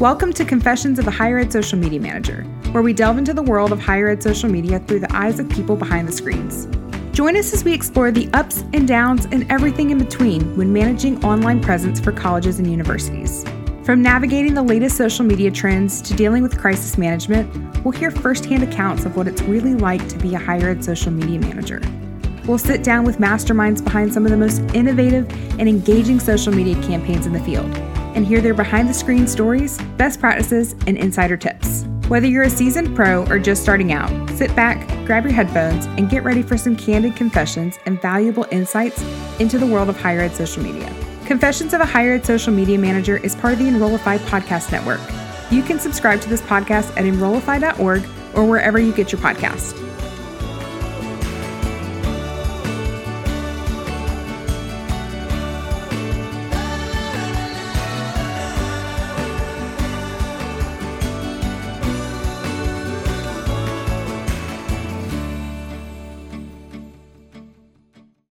Welcome to Confessions of a Higher Ed Social Media Manager, where we delve into the world of higher ed social media through the eyes of people behind the screens. Join us as we explore the ups and downs and everything in between when managing online presence for colleges and universities. From navigating the latest social media trends to dealing with crisis management, we'll hear firsthand accounts of what it's really like to be a higher ed social media manager. We'll sit down with masterminds behind some of the most innovative and engaging social media campaigns in the field and hear their behind the screen stories, best practices, and insider tips. Whether you're a seasoned pro or just starting out, sit back, grab your headphones, and get ready for some candid confessions and valuable insights into the world of higher ed social media. Confessions of a Higher Ed Social Media Manager is part of the Enrollify podcast network. You can subscribe to this podcast at enrollify.org or wherever you get your podcast.